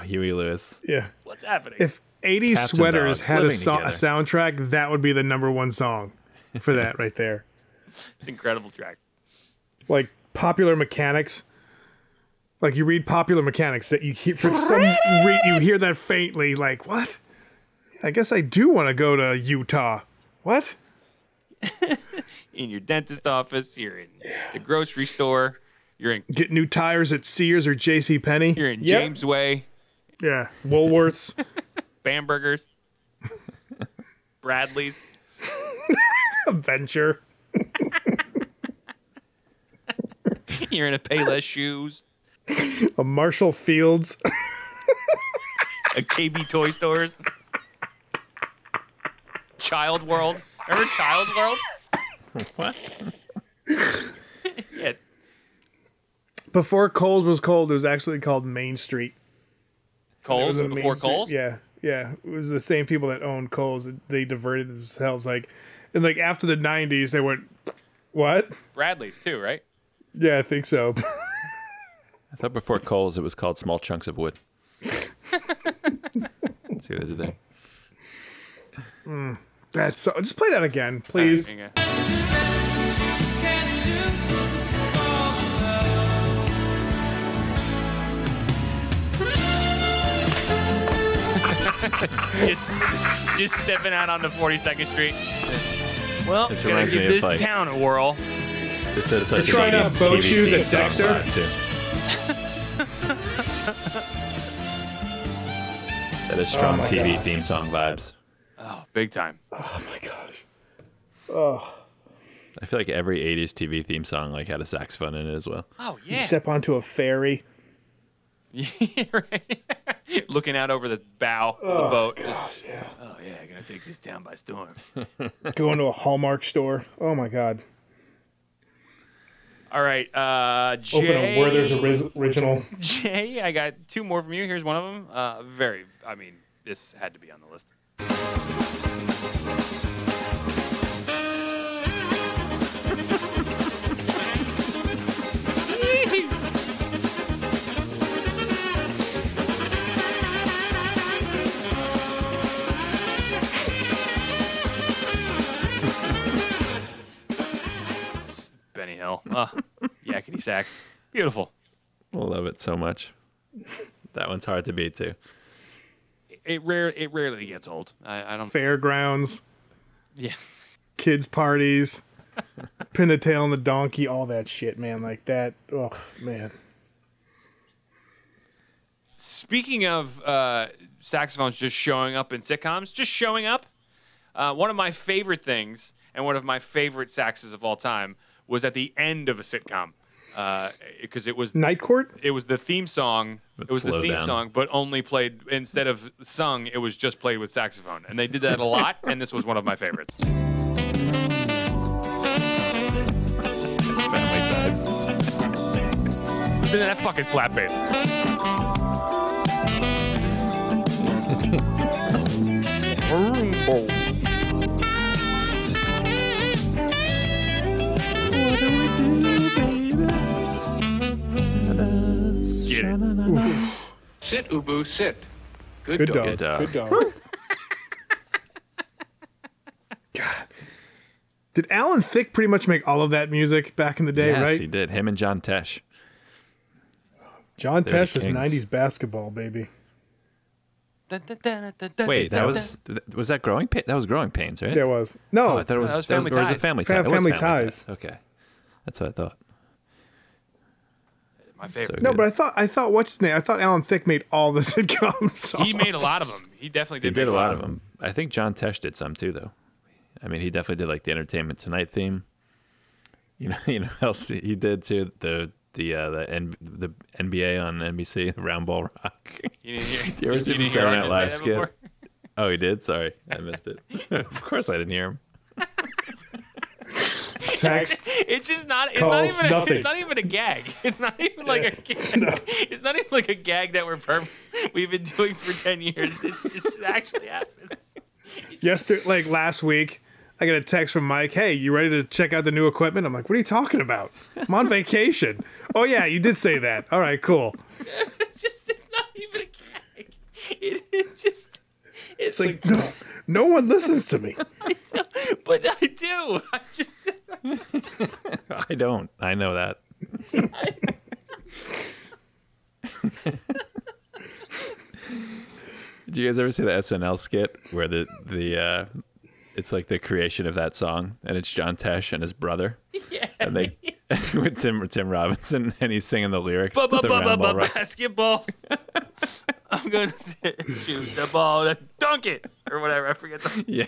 Huey Lewis. Yeah. What's happening? If 80s Cats sweaters had a, so- a soundtrack, that would be the number one song for that right there. it's an incredible track. Like popular mechanics. Like you read popular mechanics that you hear for some re- you hear that faintly like what? I guess I do want to go to Utah. What? *laughs* In your dentist office, you're in the grocery store, you're in Get new tires at Sears or J.C. Penney. you're in James Way, Yeah, Woolworths. *laughs* Bambergers, *laughs* Bradley's. Venture. You're in a Payless shoes, A Marshall Fields. a KB Toy Stores, Child World. Remember Child World? What? *laughs* Yeah, Before Kohl's was cold, it was actually called Main Street. Kohl's was a Main before Kohl's. Yeah, yeah. It was the same people that owned Kohl's. They diverted themselves. Like, and like after the '90s, they went, "What? Bradley's too, right? Yeah, I think so." *laughs* I thought before Kohl's it was called Small Chunks of Wood. *laughs* See what I did there? Mm, that's so. Just play that again, please. Yeah. just, just stepping out onto 42nd Street. Well, This gonna give this like- town a whirl. This is such trying a out boat TV shoes theme at song Dexter? Vibe, *laughs* too. That is strong oh my TV God. theme song vibes. Oh, big time. Oh my gosh. Oh, I feel like every '80s TV theme song like had a saxophone in it as well. Oh you yeah. step onto a ferry. *laughs* Yeah. Looking out over the bow of the oh, boat. Just, Yeah. oh yeah, I'm gonna take this town by storm. *laughs* Going to a Hallmark store. Oh my god. All right, uh, Open Jay. a where there's a *laughs* original. Jay, I got two more from you. Here's one of them. Uh, very, I mean, this had to be on the list. Benny Hill. Ah, yakety sax. Beautiful. I love it so much. That one's hard to beat too. It rare it rarely gets old. I, I don't. Fairgrounds, Yeah. kids parties, *laughs* pin the tail on the donkey, all that shit, man. Like that. Oh man. Speaking of uh, saxophones just showing up in sitcoms, just showing up, uh, one of my favorite things and one of my favorite saxes of all time was at the end of a sitcom uh, because it was Night Court. it was the theme song. But it was the theme down. song, but only played instead of sung. It was just played with saxophone, and they did that a lot. and this was one of my favorites. *laughs* Listen to that fucking slap bass. *laughs* Get it. Sit, Ubu, sit. Good, Good dog. dog. Good dog. Good dog. God. Did Alan Thicke pretty much make all of that music back in the day, yes, right? he did. Him and John Tesh. John They're Tesh was kings. '90s basketball, baby. Wait, that was was that growing pain? That was growing pains, right? There was no. Oh, I thought it was, that was that Family or was it Ties. family Fa- ties. It was Family Ties. Okay, that's what I thought. My favorite. So no, good. but I thought I thought what's his name? I thought Alan Thicke made all the *laughs* sitcoms. He made a lot of them. He definitely He did. did make a lot of them. I think John Tesh did some too, though. I mean, he definitely did like the Entertainment Tonight theme. *laughs* You know, you know what else he did too the the uh, the N- the NBA on NBC *laughs* Round Ball Rock. You didn't hear, You ever see the didn't hear Saturday Live skit? oh, he did. Sorry, I missed it. of course, I didn't hear him. Text. It's just not. It's not even. A, it's not even a gag. It's not even like a. Gag. *laughs* It's not even like a gag that we're perf- we've been doing for ten years. It's just it actually happens. Yesterday, like last week, I got a text from Mike. Hey, you ready to check out the new equipment? I'm like, what are you talking about? I'm on vacation. oh yeah, you did say that. All right, cool. *laughs* It's just. It's not even a gag. It, it just. It's, It's like no, no one listens to me. *laughs* but I do. I just. *laughs* I don't. I know that. *laughs* Did you guys ever see the SNL skit where the the uh, it's like the creation of that song and it's John Tesh and his brother Yeah. and they with Tim Tim Robinson and he's singing the lyrics to the round ball rock. Basketball. I'm going *laughs* to shoot the ball and dunk it or whatever. I forget the. *laughs* Yeah.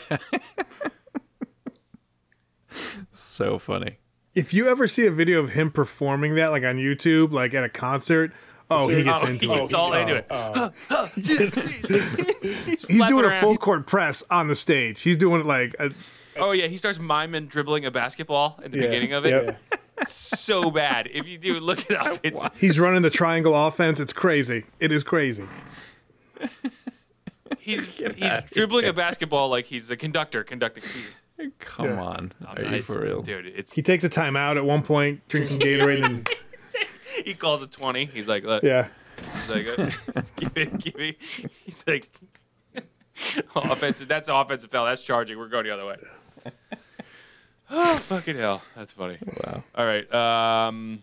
so funny. If you ever see a video of him performing that, like on YouTube, like at a concert, oh, he gets Oh, into he it. gets all into it. *laughs* He's flapping doing a full court press on the stage. He's doing it like a, Oh yeah, he starts miming dribbling a basketball at the Yeah, beginning of it. yep. It's so bad. If you do look at it up, it's he's running the triangle offense. It's crazy. It is crazy. he's *laughs* he's dribbling a basketball like he's a conductor conducting. Come Yeah. on. Are you It's- for real? dude? It's He takes a timeout at one point, drinks some Gatorade, and *laughs* he calls a twenty. He's like, look, yeah. he's like, uh, give me, give me. He's like, *laughs* offensive. That's offensive foul. That's charging. We're going the other way. Oh fucking hell, that's funny. Wow. All right, um,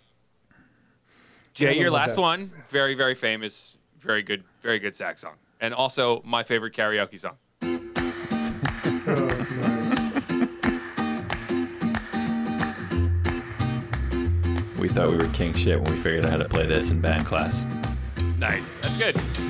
Jay, your last one, very very famous, very good, very good sax song, and also my favorite karaoke song. We thought we were king shit when we figured out how to play this in band class. Nice, that's good.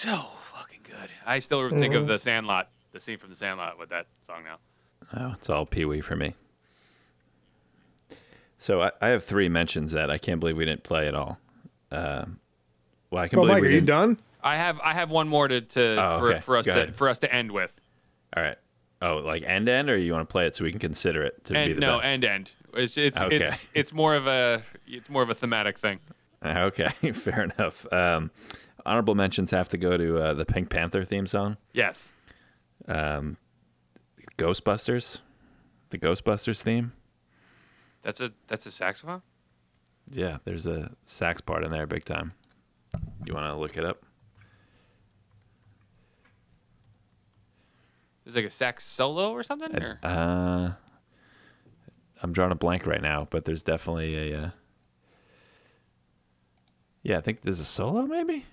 So fucking good. I still think of the Sandlot, the scene from the Sandlot with that song now. Oh, it's all Pee Wee for me. So I, I have three mentions that I can't believe we didn't play at all. Um, well, I can Well, believe Mike, we are you didn't. done? I have I have one more to, to Oh, for, okay. for us Go to ahead. for us to end with. All right. Oh, like end end, or you want to play it so we can consider it to be And the no, best? end end. It's it's Okay. it's it's more of a it's more of a thematic thing. *laughs* Okay, *laughs* fair enough. Um, honorable mentions have to go to uh, the Pink Panther theme song, Yes. um, Ghostbusters, the Ghostbusters theme. That's a that's a saxophone? Yeah, there's a sax part in there, big time. You want to look it up? There's like a sax solo or something? Or? Uh, I'm drawing a blank right now, but there's definitely a. Uh, yeah, I think there's a solo, maybe.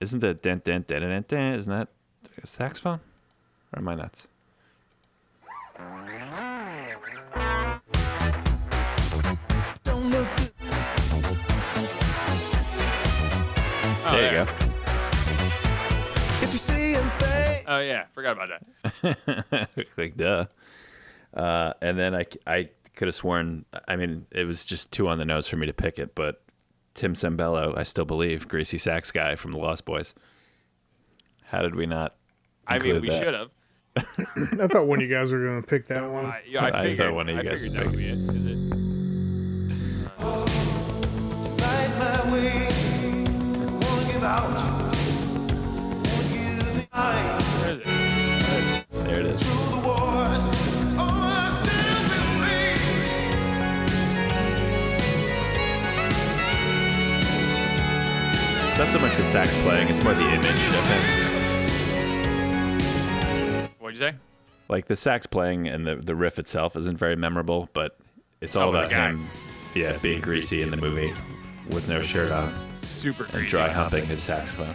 Isn't that dent dent dent dent dent? Isn't that a saxophone? Or am I nuts? Oh, there you go. If you see him fade, Oh yeah, forgot about that. *laughs* like duh. Uh, and then I, I could have sworn. I mean, it was just too on the nose for me to pick it, but Tim Cappello, I still believe, greasy sax guy from the Lost Boys. How did we not? I mean, we that? should have. I thought one of you guys were going to pick that one. I, yeah, I I thought one of you I guys figured would that would be it. Is it? right the sax playing; it's more the image of him. What'd you say? Like the sax playing and the the riff itself isn't very memorable, but it's all Oh, about him. Yeah, being greasy in the movie with no shirt on Super and dry humping his saxophone.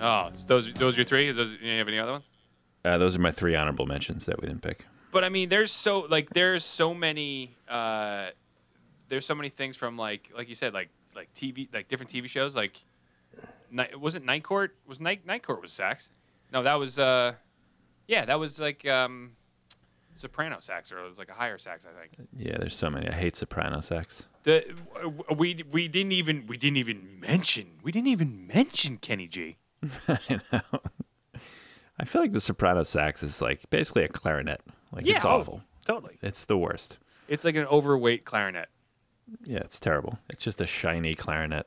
Oh, so those those are your three? Those, you have any other ones? Uh, those are my three honorable mentions that we didn't pick. But I mean, there's so like there's so many uh, there's so many things from like like you said like like TV like different TV shows like night wasn't Night Court was Night Night Court was sax? No, that was uh yeah that was like um soprano sax or it was like a higher sax I think. Yeah, there's so many. I hate soprano sax. The we we didn't even we didn't even mention we didn't even mention Kenny G. *laughs* I know. I feel like the soprano sax is like basically a clarinet. Like Yeah, it's oh, awful. totally. It's the worst. It's like an overweight clarinet. Yeah, it's terrible. It's just a shiny clarinet.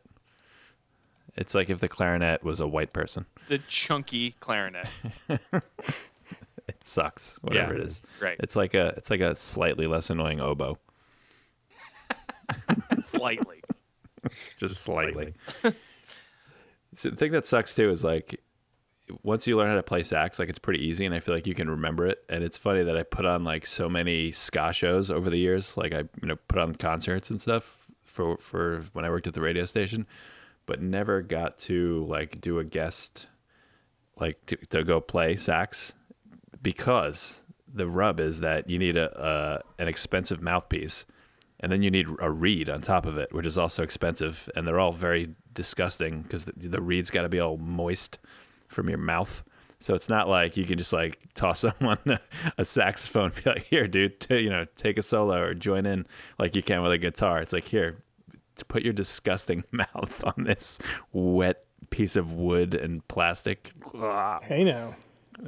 It's like if the clarinet was a white person. It's a chunky clarinet. *laughs* It sucks. Whatever Yeah, it is. right. It's like a it's like a slightly less annoying oboe. *laughs* Slightly. *laughs* just slightly. so the thing that sucks too is like once you learn how to play sax, like it's pretty easy, and I feel like you can remember it. And it's funny that I put on like so many ska shows over the years. Like I, you know, put on concerts and stuff for for when I worked at the radio station, but never got to like do a guest, like to, to go play sax, because the rub is that you need a, an expensive mouthpiece and then you need a reed on top of it, which is also expensive, and they're all very disgusting because the, the reed's got to be all moist from your mouth. So it's not like you can just like toss *laughs* someone a, a saxophone, and be like, "Here, dude, t- you know, take a solo or join in," like you can with a guitar. It's like, "Here, to put your disgusting *laughs* mouth on this wet piece of wood and plastic." Hey now.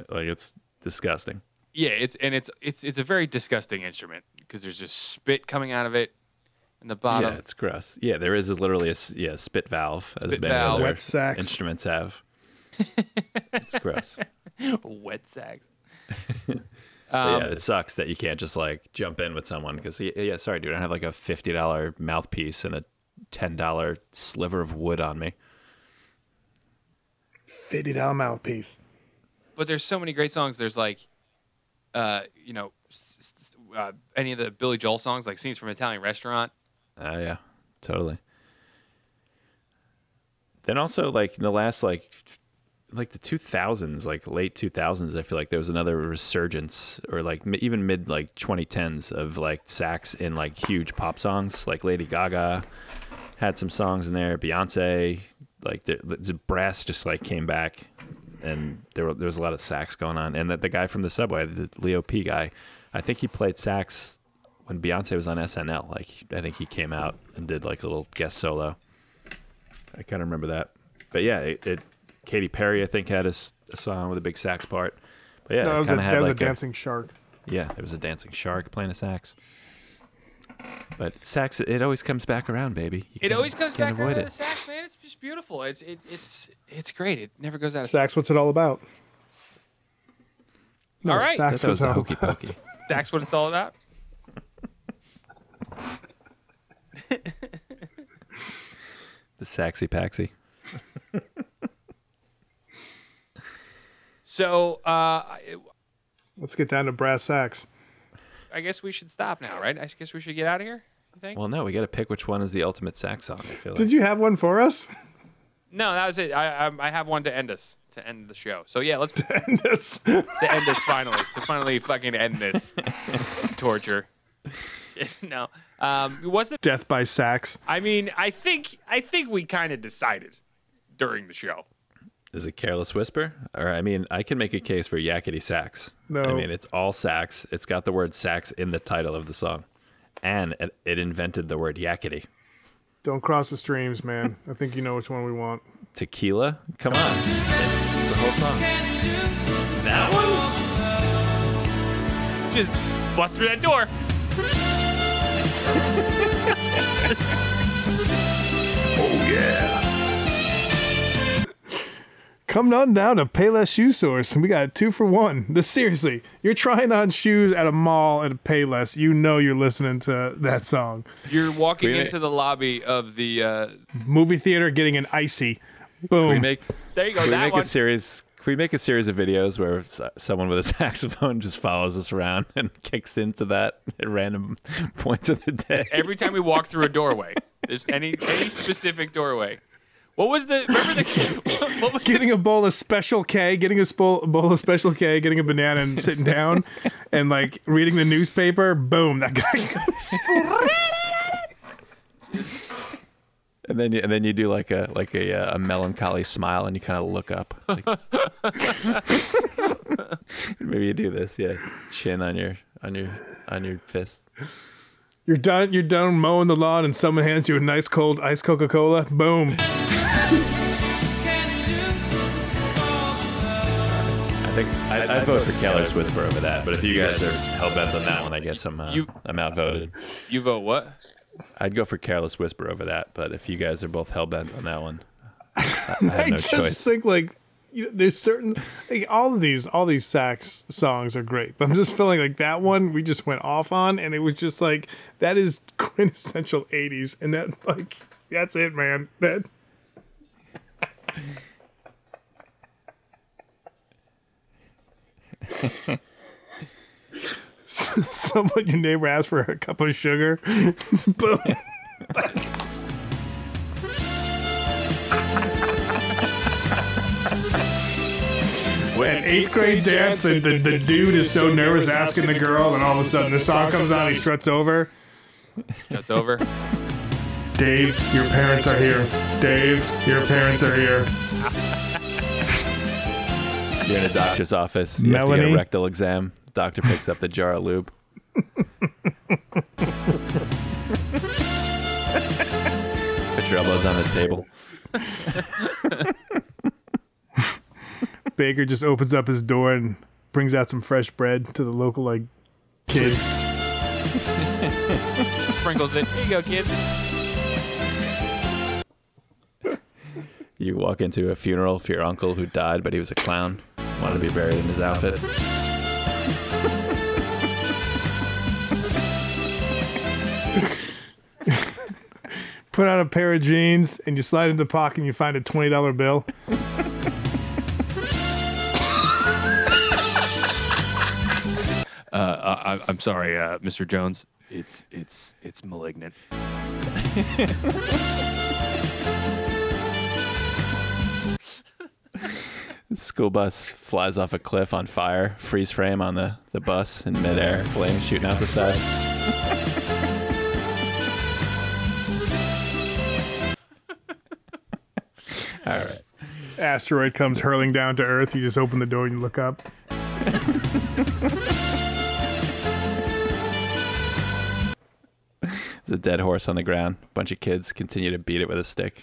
Like it's disgusting. Yeah, it's and it's it's it's a very disgusting instrument because there's just spit coming out of it in the bottom. Yeah, it's gross. Yeah, there is literally a yeah spit valve as Spit many valve. other Wet sax. instruments have. It's gross. *laughs* Wet sax. *laughs* But Um, yeah, it sucks that you can't just like jump in with someone because yeah, yeah, sorry, dude, I have like a fifty dollar mouthpiece and a ten dollar sliver of wood on me. Fifty dollar mouthpiece. But there's so many great songs. There's like, uh, you know, s- s- uh, any of the Billy Joel songs, like scenes from an Italian restaurant. Oh yeah, totally. Then also like in the last like like the 2000s, like late 2000s, I feel like there was another resurgence, or like even mid like 2010s of like sax in like huge pop songs. Like Lady Gaga had some songs in there. Beyonce, like the, the brass just like came back, and there were, there was a lot of sax going on. And that the guy from the Subway, the Leo P guy, I think he played sax when Beyonce was on SNL. Like I think he came out and did like a little guest solo. I kind of remember that. But yeah, it, it Katy Perry I think had a song with a big sax part. But yeah, No, that it was, a, kind of had that was like a dancing shark. yeah, there was a dancing shark playing a sax. But sax, it always comes back around, baby. You It always comes back around to the sax, man. It's just beautiful. It's it, it's it's great. It never goes out of Sax, what's it all about? No, All right. Sax That was the all hokey about- *laughs* *laughs* pokey. That's what it's all about. *laughs* The saxy paxy. So uh, Let's get down to brass sacks. I guess we should stop now, right? I guess we should get out of here. You think? Well, no, we got to pick which one is the ultimate sax song. I feel like. Did you have one for us? No, that was it. I I, I have one to end us to end the show. So yeah, let's *laughs* to end this. to end this finally to finally fucking end this *laughs* torture. *laughs* no, um, what's the? Death by sax. I mean, I think I think we kind of decided during the show. Is it Careless Whisper? Or I mean, I can make a case for Yakety Sax. No. I mean, it's all sax. It's got the word sax in the title of the song, and it, it invented the word yakety. Don't cross the streams, man. I think you know which one we want. Tequila? Come on, it's, it's the whole song. That one. Just bust through that door. *laughs* Oh yeah. Come on down to Payless Shoe Source, and we got two for one. This seriously, you're trying on shoes at a mall at Payless. You know you're listening to that song. You're walking Wait, wait. into the lobby of the. Uh, Movie theater, getting an icy. Boom. Can we make there you go. can we make one. a series? Can we make a series of videos where someone with a *laughs* saxophone just follows us around *laughs* and kicks into that at random *laughs* points of the day? Every time we walk through a doorway, there's any any specific doorway. What was the? Remember the? *laughs* *laughs* What was the? getting a bowl of Special K, getting a bowl, bowl of Special K, getting a banana and sitting down *laughs* and like reading the newspaper. Boom, that guy comes. And then you, and then you do like a like a, uh, a melancholy smile and you kind of look up. Like- maybe you do this, yeah. Chin on your on your on your fist. You're done. You're done mowing the lawn, and someone hands you a nice cold iced Coca Cola. Boom. Think I, I'd vote for Careless Whisper over that. But if you guys are hell bent on that one, I guess I'm uh, You- I'm outvoted. You vote what? I'd go for Careless Whisper over that. But if you guys are both hell bent on that one, I, *laughs* I have I no just choice. think like you know, there's certain like all of these all these sax songs are great, but I'm just feeling like that one we just went off on, and it was just like that is *laughs* quintessential '80s, and that like that's it, man. That. *laughs* Someone your neighbor asked for a cup of sugar. *laughs* Boom. An eighth grade dance, the, the, the dude is so nervous asking the girl, and all of a sudden the song comes on, he struts over. That's over. Dave, your parents are here. Dave, your parents are here. You're in a doctor's office. You have to get a rectal exam. Doctor picks up the jar of lube. Put your elbows on the table. Baker just opens up his door and brings out some fresh bread to the local like kids. *laughs* Sprinkles it. Here you go, kid. You walk into a funeral for your uncle who died, but he was a clown. Wanted to be buried in his outfit. *laughs* Put on a pair of jeans and you slide into the pocket and you find a twenty dollar bill. Uh, I, I'm sorry, uh, Mr. Jones. It's it's it's malignant. *laughs* School bus flies off a cliff on fire, freeze frame on the, the bus in midair, flames shooting out the side. *laughs* All right. Asteroid comes hurling down to Earth. You just open the door and you look up. *laughs* There's a dead horse on the ground. A bunch of kids continue to beat it with a stick.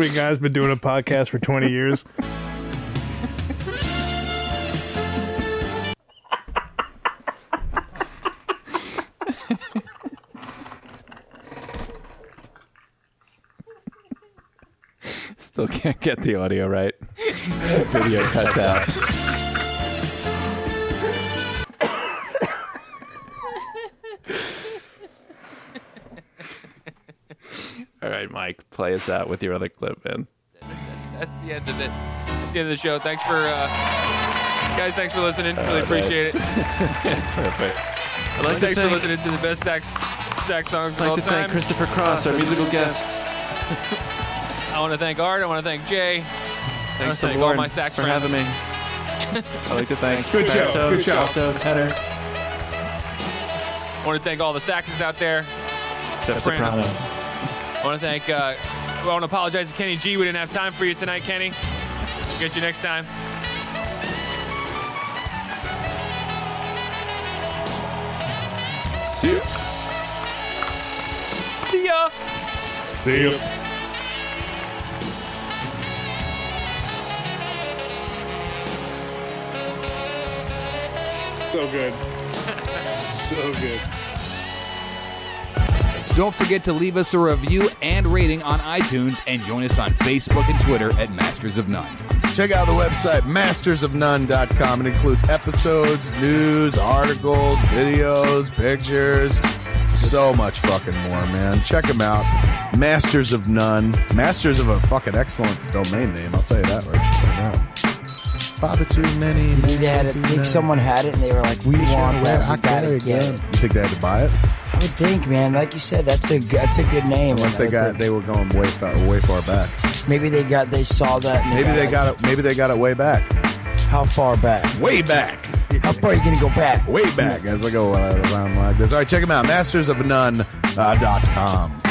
Three guys been doing a podcast for 20 years. Still can't get the audio right. Video cuts out. All right, Mike, play us out with your other clip, man. That's the end of it. That's the end of the show. Thanks for uh, guys. Thanks for listening. Really Oh, appreciate it. *laughs* Perfect. I'd like to thanks for listening to the best sax sax songs I'd of all like to time. thank Christopher Cross, our musical guest. I want to thank Art. I want to thank Jay. I want Thanks to to thank all my sax for friends. having me. *laughs* I'd like to thank Good show, Barto, good show. Alto, tenor, I want to thank all the saxes out there. except Soprano. soprano. I want to thank. Uh, I want to apologize to Kenny G. We didn't have time for you tonight, Kenny. Get you next time. See ya. See ya. See you. So good. So good. Don't forget to leave us a review and rating on iTunes and join us on Facebook and Twitter at Masters of None. Check out the website, mastersofnone.com. It includes episodes, news, articles, videos, pictures, so much fucking more, man. Check them out. Masters of None. Masters of a fucking excellent domain name, I'll tell you that right now. Father too many. You think they had it? too Think many. someone had it and they were like, "We want that. We gotta get it." You think they had to buy it? I would think, man. Like you said, that's a that's a good name. Unless they got, they were going way far, way far back. maybe they got they saw that. And Maybe they like, got it. Maybe they got it way back. How far back? Way back. How far are you gonna go back? Way back, guys. We go uh, around like this. All right, check them out. Mastersofnone.com. Uh, dot com.